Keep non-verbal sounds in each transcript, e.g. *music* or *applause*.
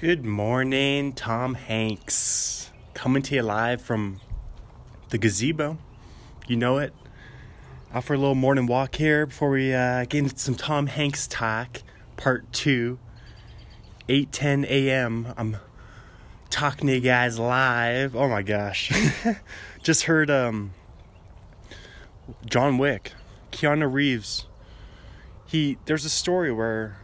Good morning, Tom Hanks. Coming to you live from the gazebo. You know it. Out for a little morning walk here before we uh, get into some Tom Hanks talk, part two. 8:10 a.m. I'm talking to you guys live. Oh my gosh. *laughs* Just heard um John Wick, Keanu Reeves. He there's a story where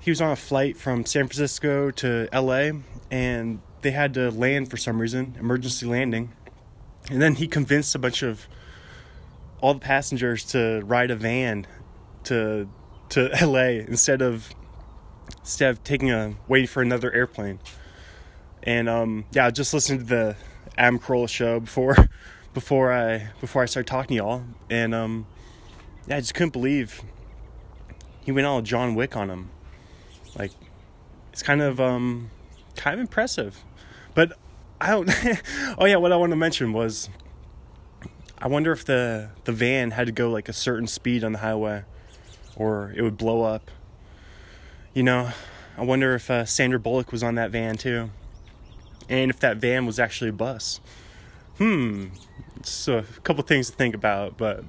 he was on a flight from San Francisco to LA and they had to land for some reason, emergency landing. And then he convinced a bunch of all the passengers to ride a van to to *laughs* LA instead of instead of taking a waiting for another airplane. And um yeah, just listened to the Adam Carolla show before *laughs* before I before I started talking to y'all and um yeah, I just couldn't believe he went all John Wick on him. Like it's kind of um kind of impressive. But I don't *laughs* Oh yeah, what I want to mention was I wonder if the the van had to go like a certain speed on the highway or it would blow up. You know, I wonder if uh, Sandra Bullock was on that van too. And if that van was actually a bus. Hmm. So a couple things to think about, but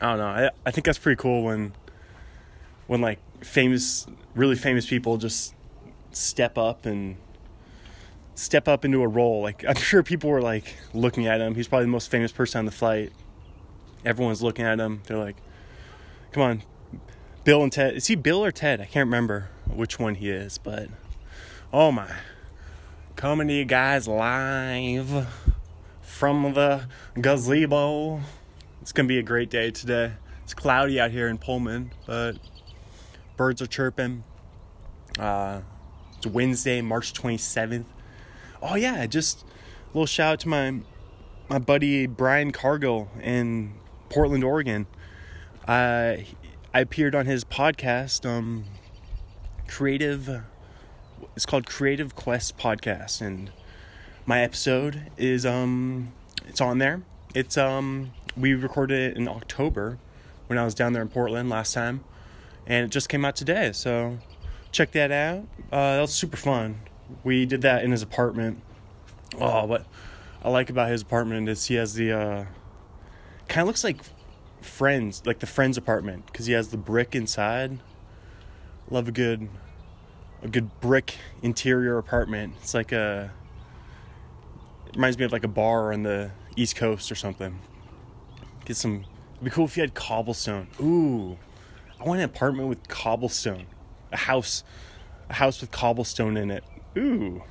I don't know. I I think that's pretty cool when when like famous really famous people just step up and step up into a role. Like I'm sure people were like looking at him. He's probably the most famous person on the flight. Everyone's looking at him. They're like, "Come on, Bill and Ted. Is he Bill or Ted? I can't remember which one he is, but oh my, coming to you guys live from the gazebo. It's gonna be a great day today. It's cloudy out here in Pullman, but birds are chirping. Uh, it's Wednesday, March 27th oh yeah, just a little shout out to my my buddy Brian Cargill in Portland, Oregon. Uh, I appeared on his podcast, um, Creative. It's called Creative Quest Podcast, and my episode is um, it's on there. It's um, we recorded it in October when I was down there in Portland last time, and it just came out today. So check that out. Uh, that was super fun we did that in his apartment. Oh, what I like about his apartment is he has the uh, kind of looks like Friends, like the Friends apartment, because he has the brick inside. Love a good, a good brick interior apartment. It's like a it reminds me of like a bar on the East Coast or something. Get some. It'd be cool if you had cobblestone. Ooh, I want an apartment with cobblestone. A house, a house with cobblestone in it. Ooh,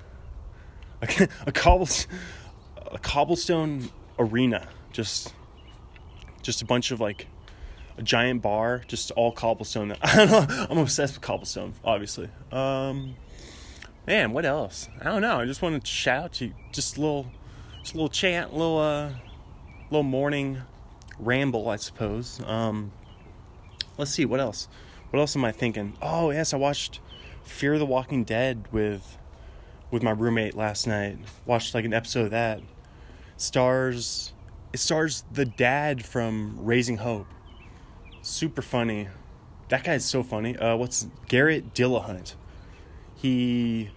a, a cobblestone, a cobblestone arena. Just, just a bunch of like a giant bar, just all cobblestone. *laughs* I don't know. I'm obsessed with cobblestone, obviously. Um, man, what else? I don't know. I just want to shout to you, just a little, just a little chant, little, uh, little morning ramble, I suppose. Um, let's see what else. What else am I thinking? Oh yes, I watched Fear the Walking Dead with with my roommate last night. Watched like an episode of that. Stars it stars the dad from Raising Hope. Super funny. That guy's so funny. Uh what's Garrett Dillahunt. He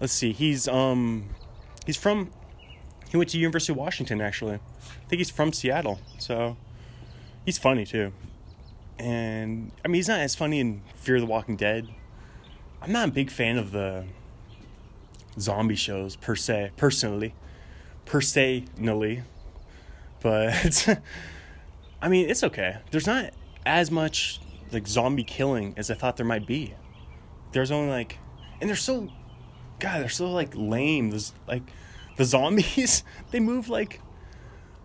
let's see, he's um he's from he went to University of Washington actually. I think he's from Seattle. So he's funny too. And I mean he's not as funny in Fear the Walking Dead. I'm not a big fan of the zombie shows per se, personally, per se, nully. But *laughs* I mean, it's okay. There's not as much like zombie killing as I thought there might be. There's only like, and they're so, God, they're so like lame. There's like, the *laughs* zombies they move like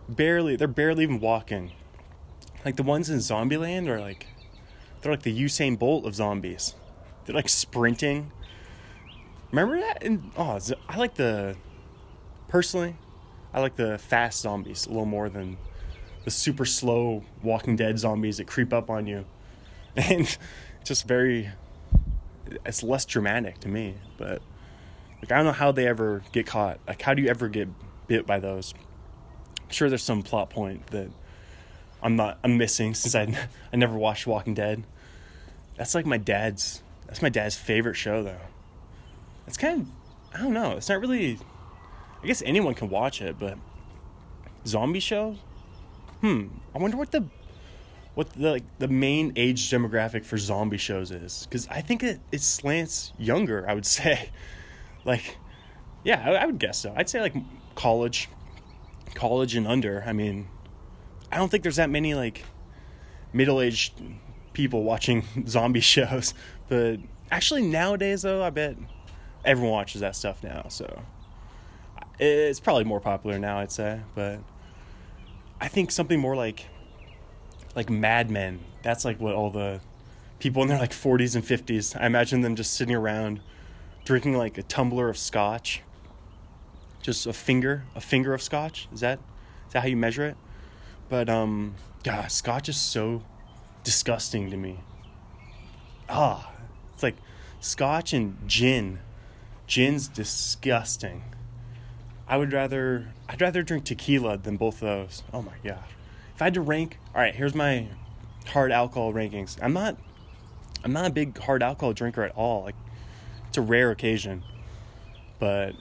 barely. They're barely even walking. Like the ones in Zombieland are like, they're like the Usain Bolt of zombies. They're like sprinting Remember that? And oh, I like the personally, I like the fast zombies a little more than the super slow Walking Dead zombies that creep up on you, *laughs* and just very. It's less dramatic to me, but like I don't know how they ever get caught. Like how do you ever get bit by those? I'm sure there's some plot point that I'm not I'm missing since I *laughs* I never watched Walking Dead. That's like my dad's that's my dad's favorite show though. it's kind of I don't know. It's not really. I guess anyone can watch it, but zombie shows. Hmm. I wonder what the what the like, the main age demographic for zombie shows is because I think it it slants younger. I would *laughs* say, like, yeah, I, I would guess so. I'd say like college, college and under. I mean, I don't think there's that many like middle aged people watching *laughs* zombie shows, but actually nowadays though, I bet everyone watches that stuff now. So it's probably more popular now, I'd say, but I think something more like like Mad Men. That's like what all the people in their like 40s and 50s. I imagine them just sitting around drinking like a tumbler of scotch. Just a finger, a finger of scotch. Is that is that how you measure it? But um god, scotch is so disgusting to me. Ah, it's like scotch and gin. Gin's disgusting. I would rather I'd rather drink tequila than both of those. Oh my god. If I had to rank, all right, here's my hard alcohol rankings. I'm not I'm not a big hard alcohol drinker at all. Like it's a rare occasion. But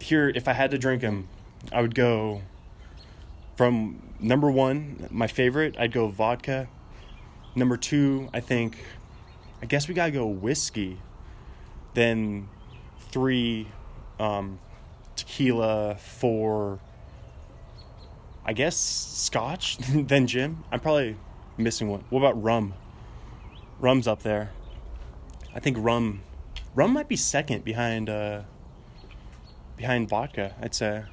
here if I had to drink them, I would go from number 1, my favorite, I'd go vodka. Number 2, I think I guess we got to go whiskey. Then 3 um tequila, four, I guess scotch, *laughs* then gin. I'm probably missing one. What about rum? Rum's up there. I think rum, rum might be second behind uh, behind vodka. I'd say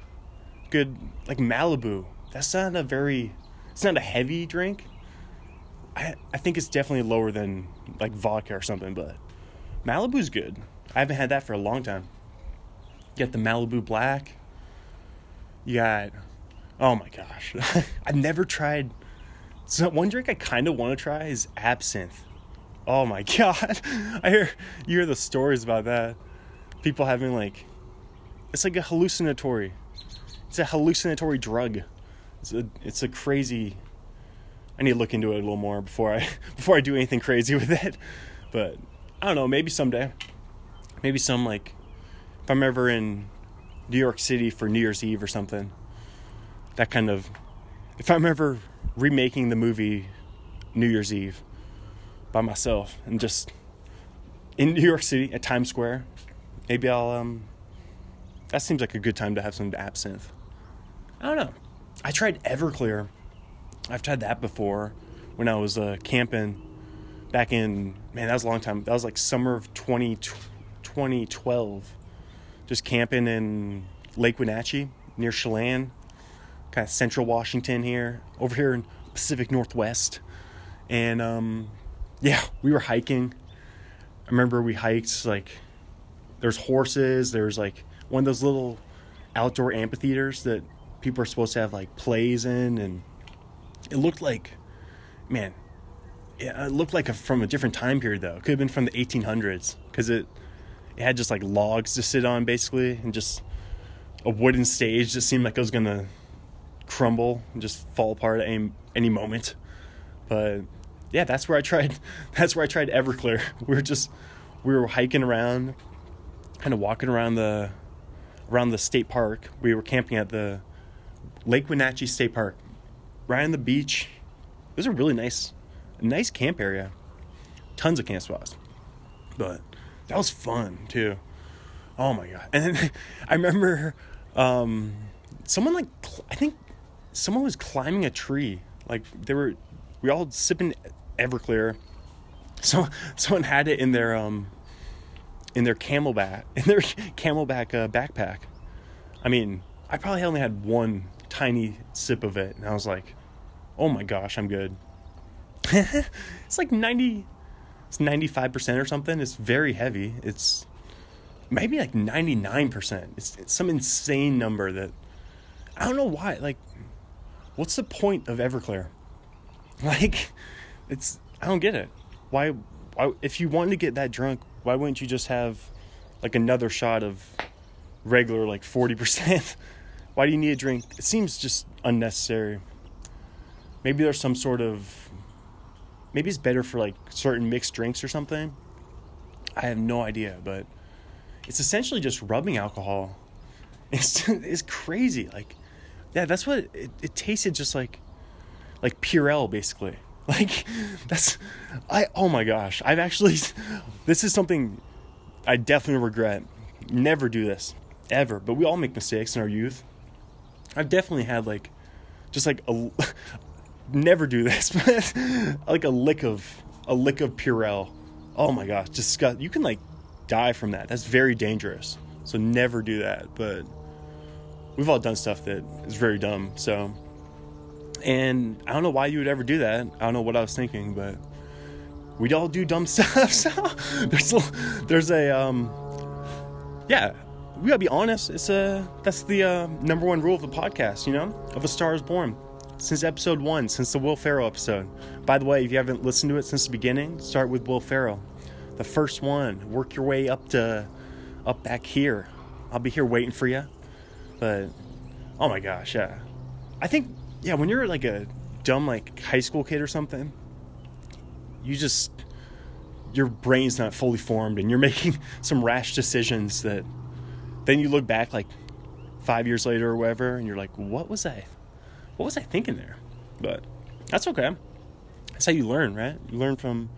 good like Malibu. That's not a very. It's not a heavy drink. I I think it's definitely lower than like vodka or something, but Malibu's good. I haven't had that for a long time. Got the Malibu Black. You got, oh my gosh, *laughs* I've never tried. So one drink I kind of want to try is absinthe. Oh my *laughs* god, I hear you hear the stories about that. People having like, it's like a hallucinatory. It's a hallucinatory drug. It's a it's a crazy. I need to look into it a little more before I *laughs* before I do anything crazy with it. But I don't know. Maybe someday. Maybe some like if I'm ever in New York City for New Year's Eve or something, that kind of, if I'm ever remaking the movie New Year's Eve by myself and just in New York City at Times Square, maybe I'll, um, that seems like a good time to have some absinthe. I don't know. I tried Everclear. I've tried that before when I was uh, camping back in, man, that was a long time. That was like summer of 20, 2012 just camping in Lake Wenatchee near Chelan, kind of central Washington here, over here in Pacific Northwest. And um, yeah, we were hiking. I remember we hiked like there's horses, there's like one of those little outdoor amphitheaters that people are supposed to have like plays in and it looked like man it looked like a, from a different time period though. It could have been from the 1800s because it it had just like logs to sit on basically and just a wooden stage that seemed like it was gonna crumble and just fall apart at any, any moment. But yeah that's where i tried *laughs* that's where i tried everclear. *laughs* We were just we were hiking around kind of walking around the around the state park. We were camping at the lake wenatchee state park right on the beach it was a really nice nice camp area tons of camp spots but that was fun too. Oh my god! And then *laughs* I remember um, someone like I think someone was climbing a tree. Like they were, we all sipping Everclear. *laughs* So someone had it in their um, in their CamelBak *laughs* in their CamelBak uh, backpack. I mean, I probably only had one tiny sip of it, and I was like, "Oh my gosh, I'm good." *laughs* it's like ninety it's 95% or something. It's very heavy. It's maybe like 99%. It's, it's some insane number that I don't know why. Like, what's the point of Everclear? *laughs* Like, it's I don't get it. Why? Why? If you want to get that drunk, why wouldn't you just have like another shot of regular like 40%? *laughs* why do you need a drink? It seems just unnecessary. Maybe there's some sort of maybe it's better for like certain mixed drinks or something. I have no idea, but it's essentially just rubbing alcohol. *laughs* It's it's crazy. Like, yeah, that's what it, it tasted just like, like Purell basically. *laughs* Like, that's I oh my gosh, I've actually *laughs* this is something I definitely regret. Never do this ever, but we all make mistakes in our youth. I've definitely had like just like a *laughs* never do this, *laughs* but like a lick of a lick of Purell. Oh my gosh, disgust. You can like die from that. That's very dangerous. So never do that. But we've all done stuff that is very dumb. So, and I don't know why you would ever do that. I don't know what I was thinking, but we all do dumb *laughs* stuff. So there's a, there's a um, yeah. We gotta be honest. It's a that's the uh, number one rule of the podcast. You know, of a Star Is Born since episode one, since the Will Ferrell episode. By the way, if you haven't listened to it since the beginning, start with Will Ferrell the first one. Work your way up to up back here. I'll be here waiting for you. But oh my gosh, yeah. I think yeah, when you're like a dumb like high school kid or something, you just your brain's not fully formed and you're *laughs* making some rash decisions that then you look back like 5 years later or whatever and you're like, "What was I what was I thinking there?" But that's okay. That's how you learn, right? You learn from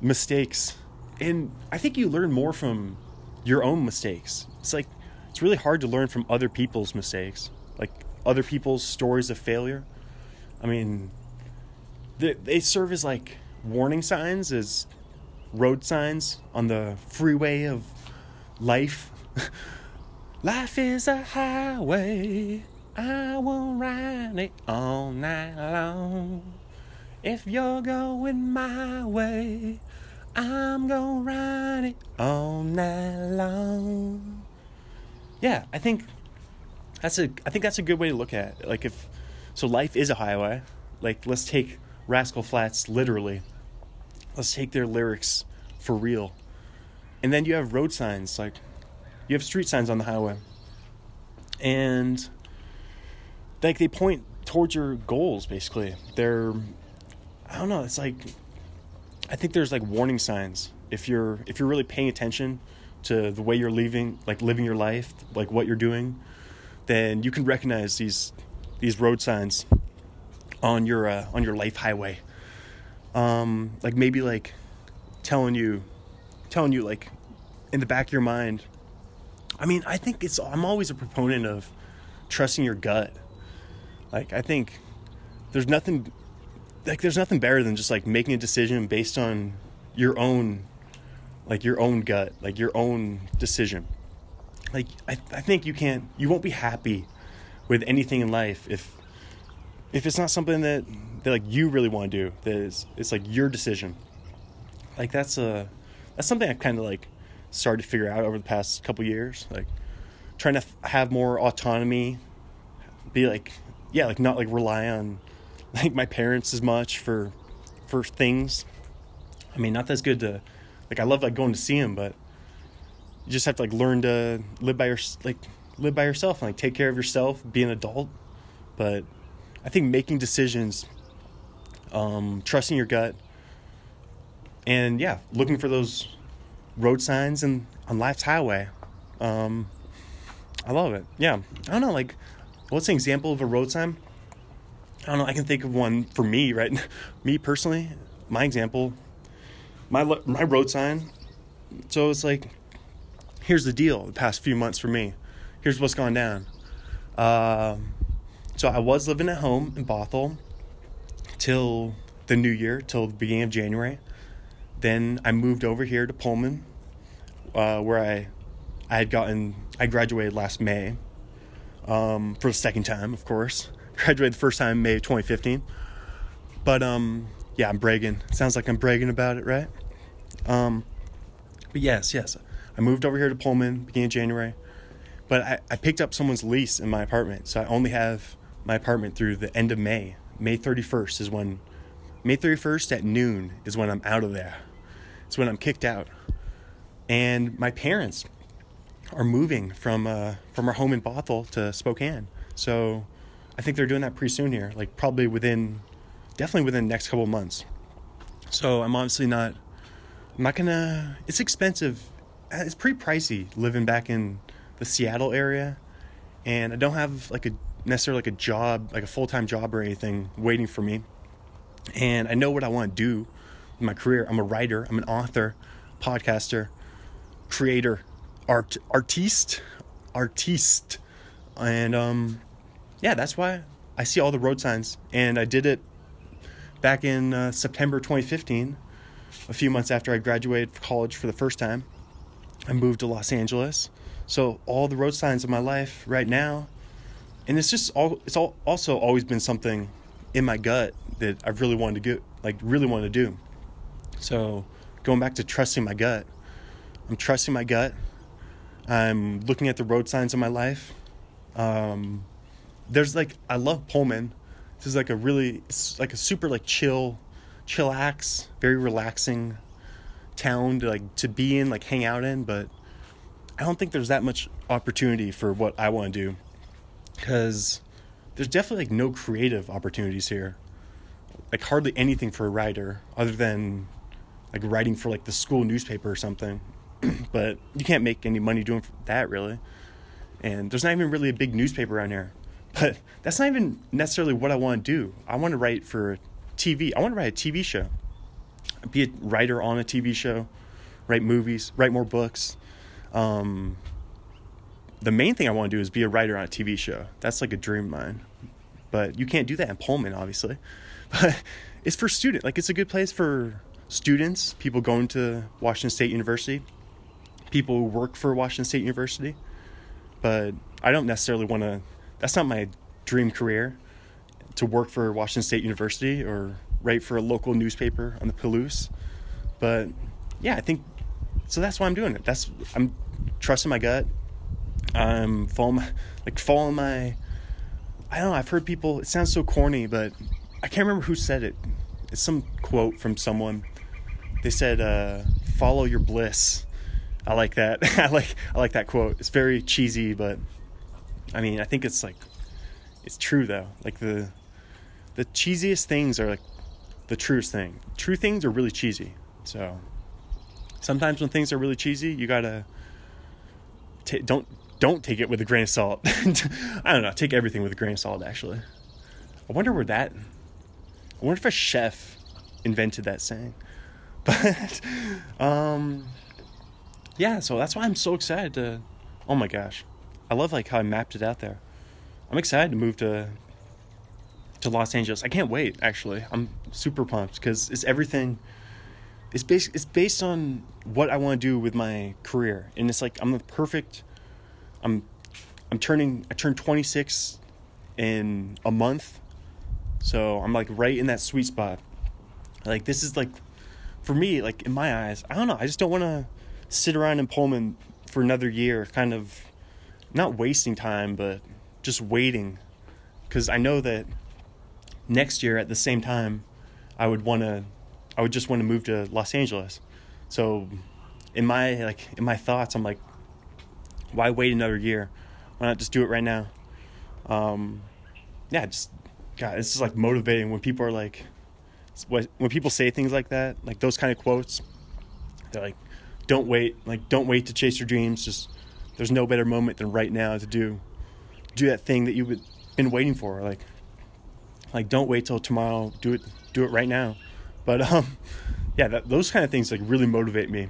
mistakes. And I think you learn more from your own mistakes. It's like it's really hard to learn from other people's mistakes, like other people's stories of failure. I mean, they, they serve as like warning signs, as road signs on the freeway of life. *laughs* life is a highway, I will ride it all night long. If you're going my way, I'm gonna ride it all night long. Yeah, I think that's a I think that's a good way to look at it. Like if so life is a highway. Like let's take Rascal Flatts literally. Let's take their lyrics for real. And then you have road signs, like you have street signs on the highway. And like they point towards your goals basically. They're I don't know, it's like I think there's like warning signs if you're if you're really paying attention to the way you're leaving, like living your life like what you're doing then you can recognize these these road signs on your uh, on your life highway um like maybe like telling you telling you like in the back of your mind i mean i think it's i'm always a proponent of trusting your gut. Like i think there's nothing like there's nothing better than just like making a decision based on your own like your own gut like your own decision. Like I, I think you can't you won't be happy with anything in life if if it's not something that that like you really want to do that is it's like your decision. Like that's a that's something i've kind of like started to figure out over the past couple years like trying to f- have more autonomy be like yeah like not like rely on *laughs* like my parents as much for for things. I mean, not that's good to like. I love like going to see them, but you just have to like learn to live by your like live by yourself and like take care of yourself, be an adult. But I think making decisions, um, trusting your gut, and yeah, looking for those road signs and on life's highway. Um, I love it. Yeah, I don't know. Like, what's an example of a road sign? I don't know. I can think of one for me, right? *laughs* me personally, my example, my my road sign. So it's like, here's the deal. The past few months for me, here's what's gone down. Um, so I was living at home in Bothell till the new year, till the beginning of January. Then I moved over here to Pullman, uh, where I I had gotten I graduated last May um, for the second time, of course *laughs* graduated the first time May 2015. But um, yeah, I'm bragging. sounds like I'm bragging about it, right? Um, but yes, yes, I moved over here to Pullman beginning of January. But I, I picked up someone's lease in my apartment, so I only have my apartment through the end of May. May 31st is when May 31st at noon is when I'm out of there. It's when I'm kicked out. And my parents are moving from uh, from our home in Bothell to Spokane. So I think they're doing that pretty soon here, like probably within, definitely within the next couple months. So I'm obviously not, I'm not gonna. It's expensive it's pretty pricey living back in the Seattle area, and I don't have like a necessarily like a job, like a full time job or anything waiting for me. And I know what I want to do in my career. I'm a writer. I'm an author, podcaster, creator, art artiste, artiste, and um, yeah, that's why I see all the road signs. And I did it back in uh, September 2015, a few months after I graduated college for the first time. I moved to Los Angeles. So all the road signs of my life right now, and it's just all it's all also always been something in my gut that I've really wanted to get like really wanted to do. So going back to trusting my gut, I'm trusting my gut. I'm looking at the road signs of my life. Um, there's like I love Pullman. This is like a really it's like a super like chill, chillax, very relaxing town to like to be in, like hang out in. But I don't think there's that much opportunity for what I want to do, because there's definitely like no creative opportunities here. Like hardly anything for a writer other than like writing for like the school newspaper or something. *clears throat* but you can't make any money doing that really. And there's not even really a big newspaper around here. *laughs* But that's not even necessarily what I want to do. I want to write for TV. I want to write a TV show. Be a writer on a TV show, write movies, write more books. Um, the main thing I want to do is be a writer on a TV show. That's like a dream of mine. But you can't do that in Pullman, obviously. *laughs* But it's for students. Like it's a good place for students, people going to Washington State University, people who work for Washington State University. But I don't necessarily want to that's not my dream career to work for Washington State University or write for a local newspaper on the Palouse. But yeah, I think so. That's why I'm doing it. That's I'm trusting my gut. I'm following my, like following my. I don't know. I've heard people. It sounds so corny, but I can't remember who said it. It's some quote from someone. They said, uh, "Follow your bliss." I like that. *laughs* I like I like that quote. It's very cheesy, but I mean, I think it's like it's true though. Like the the cheesiest things are like the truest thing. True things are really cheesy. So sometimes when things are really cheesy, you gotta t- don't don't take it with a grain of salt. *laughs* I don't know. Take everything with a grain of salt. Actually, I wonder where that. I wonder if a chef invented that saying. But um, yeah. So that's why I'm so excited to. Oh my gosh, I love like how I mapped it out there. I'm excited to move to to Los Angeles. I can't wait. Actually, I'm super pumped because it's everything. It's based. It's based on what I want to do with my career, and it's like I'm the perfect. I'm, I'm turning. I turned 26 in a month, so I'm like right in that sweet spot. Like this is like, for me, like in my eyes, I don't know. I just don't want to sit around in Pullman for another year, kind of not wasting time, but just waiting. Because I know that next year at the same time, I would want to, I would just want to move to Los Angeles. So, in my like in my thoughts, I'm like, why wait another year? Why not just do it right now? Um, yeah, just God, it's just like motivating when people are like, when people say things like that, like those kind of quotes. They're like, don't wait, like don't wait to chase your dreams. Just there's no better moment than right now to do do that thing that you've been waiting for. Like like don't wait till tomorrow. Do it do it right now. But *laughs* um yeah, that, those kind of things like really motivate me.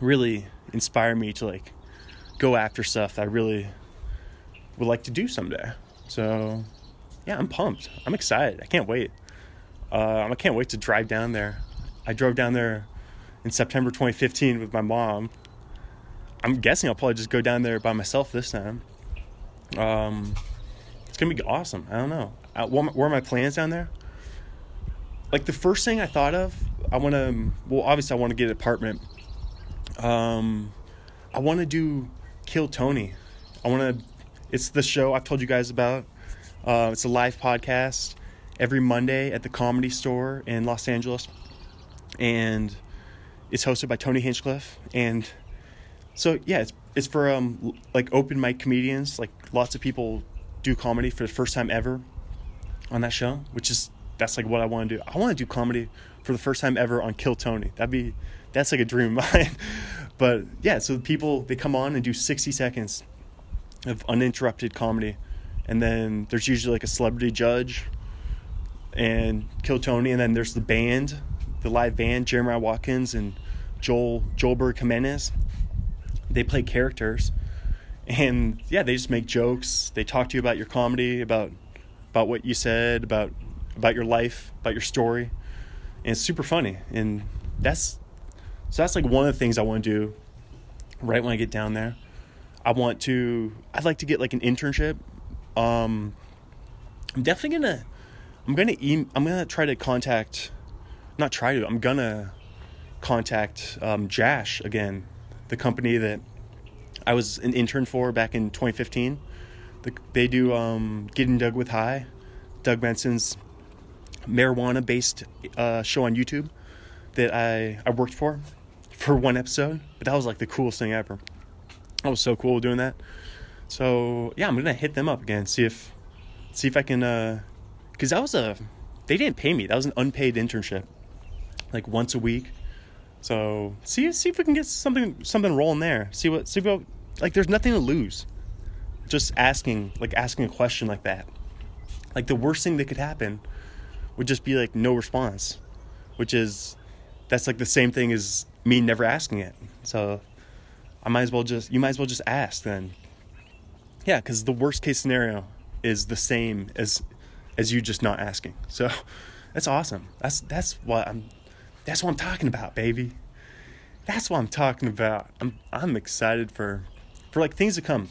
Really inspire me to like go after stuff that I really would like to do someday. So yeah, I'm pumped. I'm excited. I can't wait. Uh, I can't wait to drive down there. I drove down there in September 2015 with my mom I'm guessing I'll probably just go down there by myself this time. Um, it's gonna be awesome. I don't know. I, what, are my plans down there? Like the first thing I thought of, I want to. Well, obviously, I want to get an apartment. Um, I want to do Kill Tony. I want to. It's the show I've told you guys about. Uh, it's a live podcast every Monday at the Comedy Store in Los Angeles, and it's hosted by Tony Hinchcliffe and so yeah, it's it's for um like open mic comedians. Like lots of people do comedy for the first time ever on that show, which is that's like what I want to do. I want to do comedy for the first time ever on Kill Tony. That'd be that's like a dream of *laughs* mine. but yeah, so people they come on and do 60 seconds of uninterrupted comedy, and then there's usually like a celebrity judge, and Kill Tony, and then there's the band, the live band, Jeremiah Watkins and Joel Joelberg Jimenez. They play characters, and yeah, they just make jokes. They talk to you about your comedy, about about what you said, about about your life, about your story, and it's super funny. And that's so that's like one of the things I want to do right when I get down there. I want to I'd like to get like an internship. Um I'm definitely to I'm to e- I'm to try to contact not try to. I'm to contact um Jash again, the company that I was an intern for back in 2015. The, they do um, Getting Doug with High, Doug Benson's marijuana based uh, show on YouTube that I, I worked for for one episode. But that was like the coolest thing ever. That was so cool doing that. So yeah, I'm gonna hit them up again, see if see if I can uh cause that was a they didn't pay me. That was an unpaid internship. Like once a week. So see see if we can get something something rolling there. See what see what like there's nothing to lose. Just asking like asking a question like that. Like the worst thing that could happen would just be like no response, which is that's like the same thing as me never asking it. So I might as well just you might as well just ask then. Yeah, because the worst case scenario is the same as as you just not asking. So *laughs* that's awesome. That's that's what I'm that's what I'm talking about, baby. That's what I'm talking about. I'm I'm excited for for like things to come.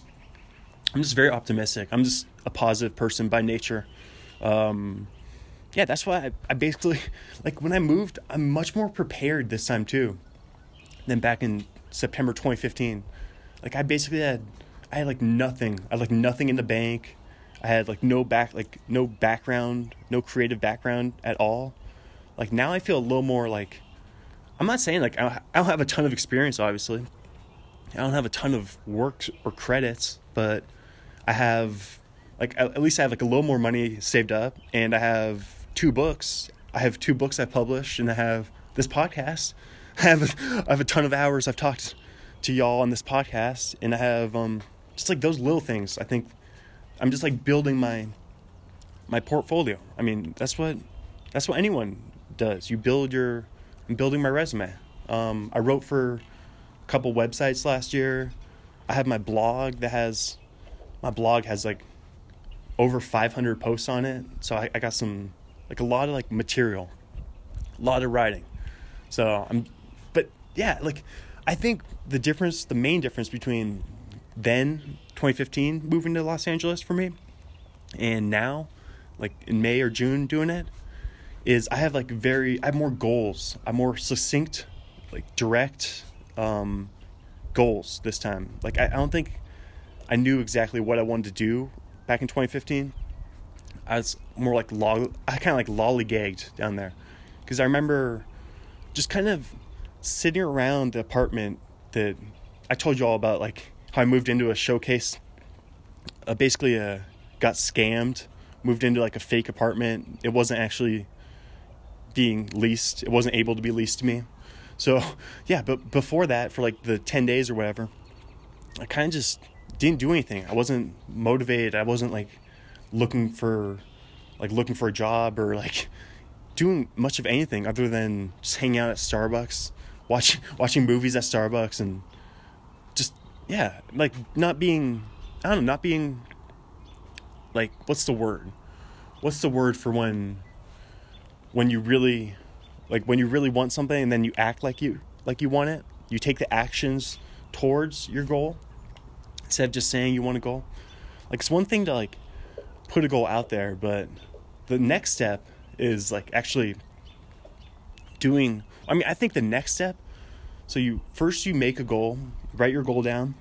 I'm just very optimistic. I'm just a positive person by nature. Um, yeah, that's why I, I basically *laughs* like when I moved, I'm much more prepared this time too than back in September 2015. Like I basically had I had like nothing. I had like nothing in the bank. I had like no back like no background, no creative background at all. Like now I feel a little more like I'm not saying like I don't have a ton of experience obviously. I don't have a ton of work or credits, but I have like at least I have like a little more money saved up and I have two books. I have two books I published, and I have this podcast. *laughs* I have I have a ton of hours I've talked to y'all on this podcast, and I have um, just like those little things. I think I'm just like building my my portfolio. I mean, that's what that's what anyone does. You build your. I'm building my resume. Um, I wrote for a couple websites last year. I have my blog that has my blog has like over 500 posts on it. So I, I got some like a lot of like material, a lot of writing. So I'm, but yeah, like I think the difference, the main difference between then 2015 moving to Los Angeles for me, and now, like in May or June doing it, is I have like very I have more goals. I'm more succinct, like direct um, goals this time. Like I, I don't think I knew exactly what I wanted to do back in 2015. I was more like lol- I kind of like lollygagged down there because I remember just kind of sitting around the apartment that I told you all about, like how I moved into a showcase. Uh, basically, uh, got scammed, moved into like a fake apartment. It wasn't actually being leased. It wasn't able to be leased to me. So *laughs* yeah, but before that, for like the ten days or whatever, I kind of just didn't do anything. I wasn't motivated. I wasn't like looking for like looking for a job or like doing much of anything other than just hanging out at Starbucks, watching *laughs* watching movies at Starbucks and yeah, like not being I don't know, not being like what's the word? What's the word for when when you really like when you really want something and then you act like you like you want it? You take the actions towards your goal instead of just saying you want a goal. Like it's one thing to like put a goal out there, but the next step is like actually doing I mean, I think the next step so you first you make a goal, write your goal down,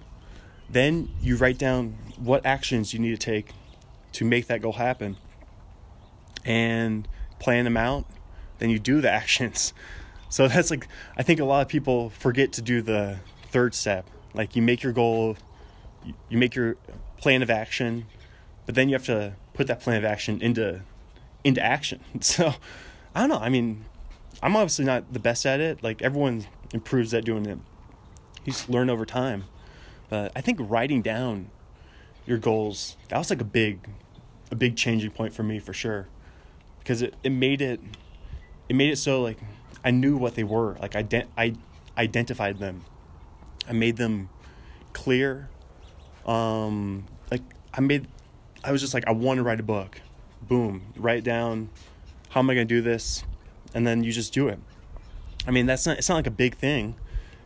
then you write down what actions you need to take to make that goal happen and plan them out, then you do the *laughs* actions. So that's like I think a lot of people forget to do the third step. Like you make your goal, you make your plan of action, but then you have to put that plan of action into into action. *laughs* So I don't know. I mean, I'm obviously not the best at it. Like everyone improves at doing it You just learn over time. But I think writing down your goals that was like a big, a big changing point for me for sure, because it, it made it, it made it so like I knew what they were. Like I ident- I identified them. I made them clear. Um, like I made, I was just like I want to write a book. Boom, write down. How am I gonna do this? And then you just do it. I mean, that's not. It's not like a big thing.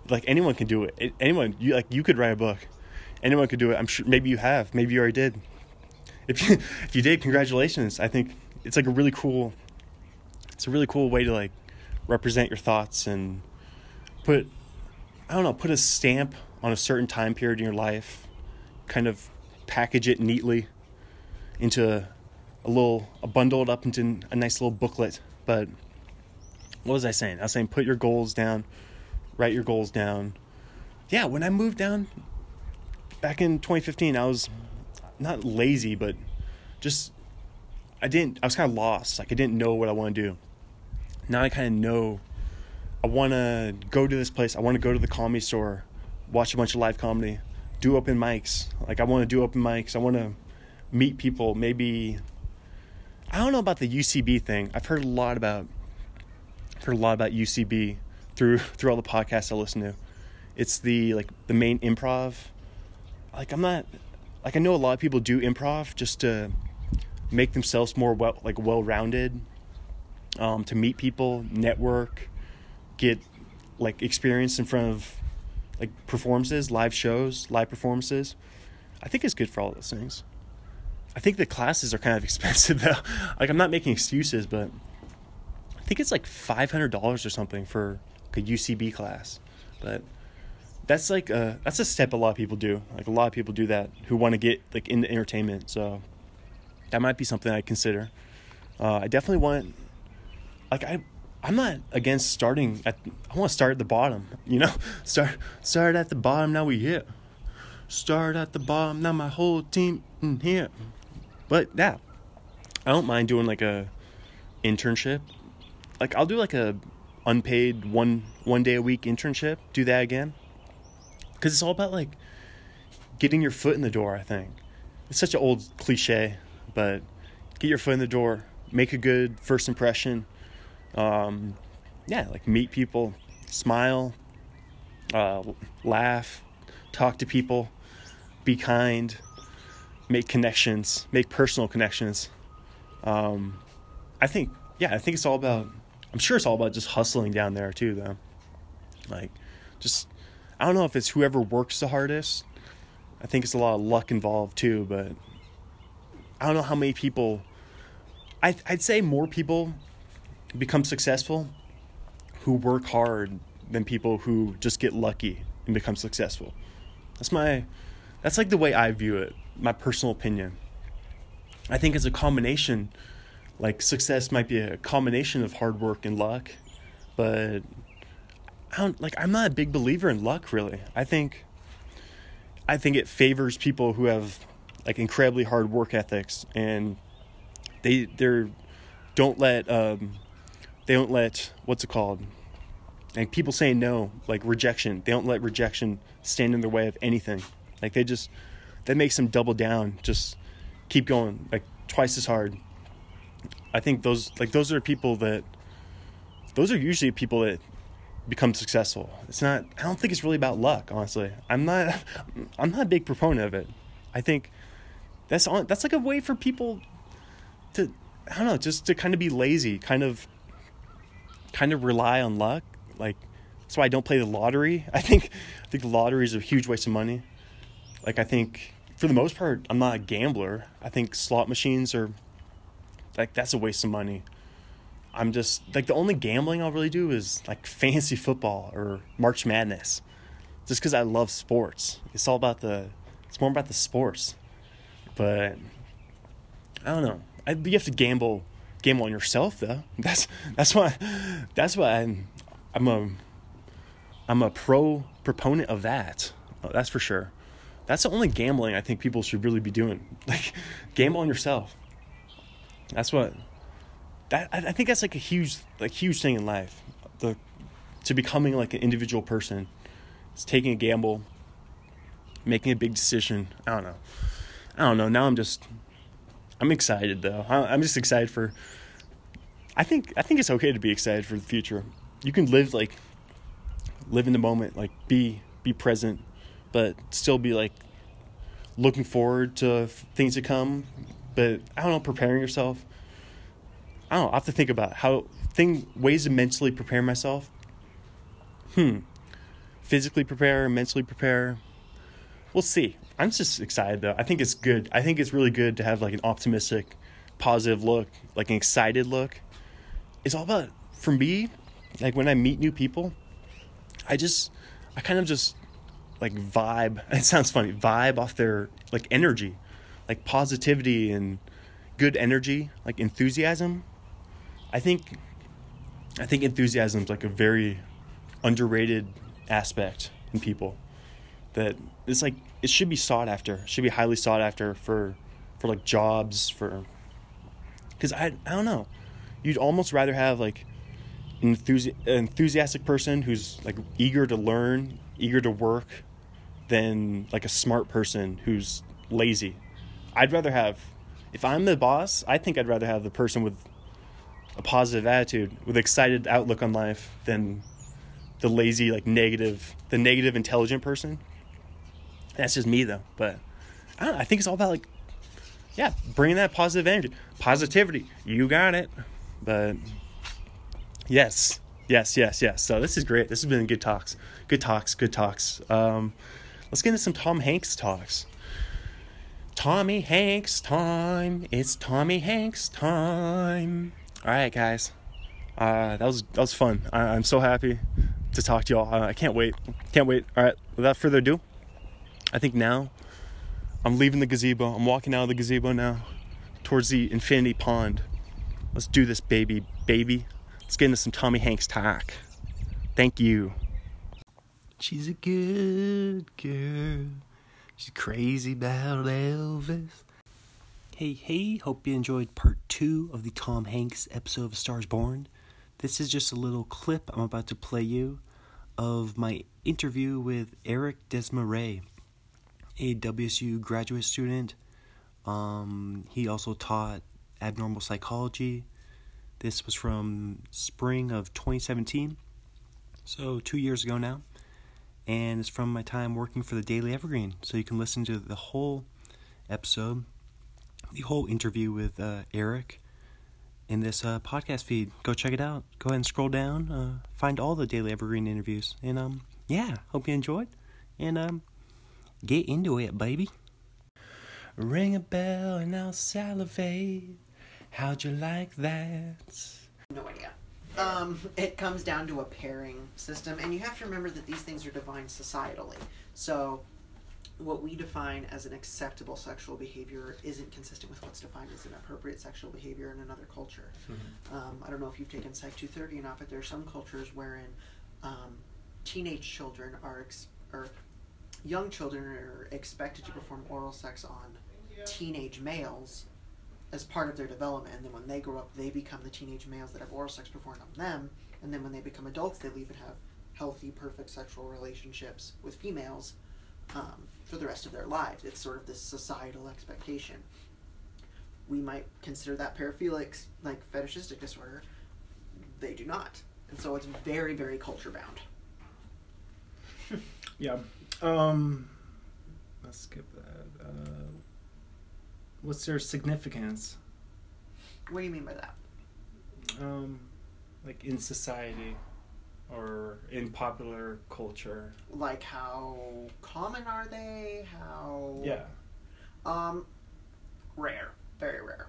Like anyone can do it. Anyone, you like you could write a book. Anyone could do it. I'm sure. Maybe you have. Maybe you already did. If you *laughs* if you did, congratulations. I think it's like a really cool. It's a really cool way to like represent your thoughts and put I don't know, put a stamp on a certain time period in your life, kind of package it neatly into a, a little a bundled up into a nice little booklet. But what was I saying? I was saying put your goals down, write your goals down. Yeah, when I moved down back in 2015, I was not lazy, but just I didn't I was kind of lost. Like I didn't know what I want to do. Now I kind of know I want to go to this place. I want to go to the comedy store, watch a bunch of live comedy, do open mics. Like I want to do open mics. I want to meet people. Maybe I don't know about the UCB thing. I've heard a lot about heard a lot about UCB through through all the podcasts I listen to. It's the like the main improv. Like I'm not like I know a lot of people do improv just to make themselves more well like well rounded, um, to meet people, network, get like experience in front of like performances, live shows, live performances. I think it's good for all those things. I think the classes are kind of *laughs* expensive though. like I'm not making excuses, but I think it's like five hundred dollars or something for like a UCB class. But that's like a that's a step a lot of people do. Like a lot of people do that who want to get like into entertainment. So that might be something I consider. Uh, I definitely want like I I'm not against starting at. I want to start at the bottom. You know, *laughs* start start at the bottom. Now we here. Start at the bottom. Now my whole team in here. But yeah, I don't mind doing like a internship. Like I'll do like a unpaid one one day a week internship. Do that again. Cause it's all about like getting your foot in the door. I think it's such an old cliche, but get your foot in the door. Make a good first impression um, yeah, like meet people, smile, uh, laugh, talk to people, be kind, make connections, make personal connections. Um, I think, yeah, I think it's all about. I'm sure it's all about just hustling down there too, though. Like, just I don't know if it's whoever works the hardest. I think it's a lot of luck involved too, but I don't know how many people. I I'd say more people become successful who work hard than people who just get lucky and become successful. That's my that's like the way I view it, my personal opinion. I think it's a combination like success might be a combination of hard work and luck, but I don't like I'm not a big believer in luck really. I think I think it favors people who have like incredibly hard work ethics and they they're don't let um, they don't let what's it called? Like people saying no like rejection. They don't let rejection stand in their way of anything. Like they just that makes them double down just keep going like twice as hard i think those like those are people that those are usually people that become successful it's not i don't think it's really about luck honestly i'm not *laughs* i'm not a big proponent of it i think that's on that's like a way for people to i don't know just to kind of be lazy kind of kind of rely on luck. Like that's why I don't play the lottery. *laughs* I think I think the lottery is a huge waste of money. Like I think for the most part, I'm not a gambler. I think slot machines are like that's a waste of money. I'm just like the only gambling I'll really do is like *laughs* fantasy football or March Madness, just because I love sports. It's all about the, it's more about the sports. But I don't know. I, you have to gamble gamble on yourself though. *laughs* That's that's why that's why I'm I'm a I'm a pro proponent of that. Oh, that's for sure. That's the only gambling I think people should really be doing. *laughs* Like gamble on yourself. That's what that I think that's like a huge like huge thing in life. The to becoming like an individual person it's taking a gamble, making a big decision. I don't know. I don't know. Now I'm just, I'm excited though. I'm just excited for. I think I think it's okay to be excited for the future. You can live like, live in the moment, like be be present, but still be like looking forward to things to come. But I don't know, preparing yourself. I don't know. I have to think about how thing ways to mentally prepare myself. Hmm. Physically prepare, mentally prepare. We'll see. I'm just excited though. I think it's good. I think it's really good to have like an optimistic, positive look, like an excited look. It's all about for me, like when I meet new people, I just I kind of just like vibe. *laughs* It sounds funny. Vibe off their like energy, like positivity and good energy, like enthusiasm. I think I think enthusiasm is like a very underrated aspect in people. That it's like it should be sought after. Should be highly sought after for for like jobs for because I, I don't know. You'd almost rather have like an enthusi- enthusiastic person who's like eager to learn eager to work than like a smart person who's lazy i'd rather have if i'm the boss i think i'd rather have the person with a positive attitude with excited outlook on life than the lazy like negative the negative intelligent person. That's just me though but i don't know, i think it's all about like yeah bringing that positive energy positivity you got it. But yes yes yes yes. So this is great this has been good talks good talks good talks. Um let's get into some tom hanks talks tommy hanks time. It's tommy hanks time. All right guys. Uh, that was that was fun. I, am so happy to talk to y'all. Uh, i can't wait. Can't wait. All right without further ado i think now i'm leaving the gazebo. I'm walking out of the gazebo now towards the infinity pond. Let's do this baby baby. Let's get into some tommy hanks talk. Thank you. She's a good girl crazy about elvis Hey, hey, hope you enjoyed part two of the Tom Hanks episode of Stars Born. This is just a little clip I'm about to play you of my interview with Eric Desmarais, a WSU graduate student. Um, he also taught abnormal psychology. This was from spring of 2017, so two years ago now. And it's from my time working for the Daily Evergreen. So you can listen to the whole episode the whole interview with uh, Eric in this uh, podcast feed. Go check it out. Go ahead and scroll down. Uh, find all the Daily Evergreen interviews. And um, yeah, hope you enjoyed. And um, get into it, baby. Ring a bell and I'll salivate. How'd you like that? No idea. Um, it comes down to a pairing system, and you have to remember that these things are defined societally. So what we define as an acceptable sexual behavior isn't consistent with what's defined as an appropriate sexual behavior in another culture. Mm-hmm. Um, I don't know if you've taken Psych 230 or not, but there are some cultures wherein um, teenage children are, ex- or young children are expected to perform oral sex on teenage males as part of their development, and then when they grow up, they become the teenage males that have oral sex performed on them, and then when they become adults, they leave and have healthy, perfect sexual relationships with females um, for the rest of their lives. It's sort of this societal expectation. We might consider that paraphilic, like fetishistic disorder. They do not, and so it's very, very culture bound. *laughs* yeah. Um, let's skip that. Uh, what's their significance? What do you mean by that? Um, like in society or in popular culture? Like how common are they? How Yeah. Um rare, very rare.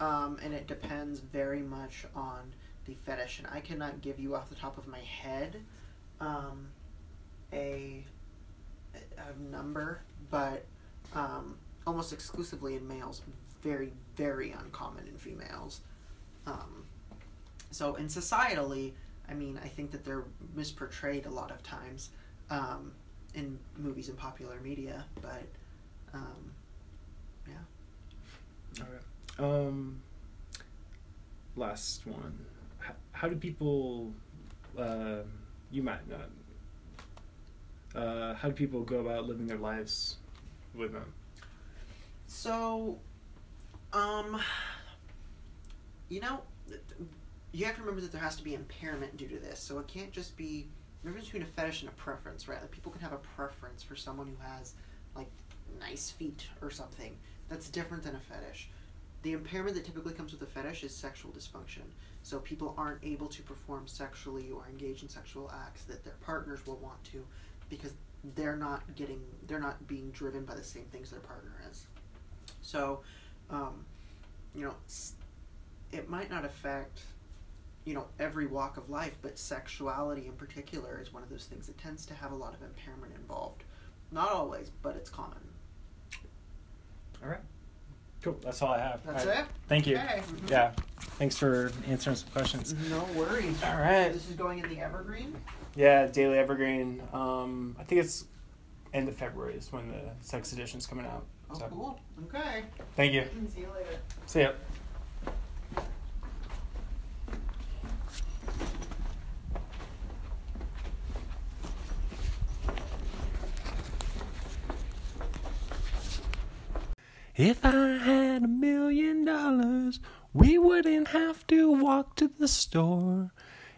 Um and it depends very much on the fetish and I cannot give you off the top of my head um a a number, but um almost exclusively in males, very very uncommon in females. Um so in societally I mean, I think that they're misportrayed a lot of times um, in movies and popular media, but um, yeah. Okay. Um, last one. How, how do people? Uh, you might not. uh, how do people go about living their lives with them? So, um, you know, you have to remember that there has to be impairment due to this. So it can't just be difference between a fetish and a preference, right? Like people can have a preference for someone who has like nice feet or something. That's different than a fetish. The impairment that typically comes with a fetish is sexual dysfunction. So people aren't able to perform sexually or engage in sexual acts that their partners will want to because they're not getting they're not being driven by the same things their partner is. So, um, you know, it might not affect, you know, every walk of life, but sexuality in particular is one of those things that tends to have a lot of impairment involved. Not always, but it's common. All right. Cool. That's all I have. That's it. Thank you. Okay. Yeah. Thanks for answering some questions. No worries. All right. This is going in the evergreen. Yeah, Daily Evergreen. Um, I think it's end of February is when the sex edition's coming out. Oh, So, cool. Okay. Thank you. Mm, see you later. See ya. If I had a million dollars, we wouldn't have to walk to the store.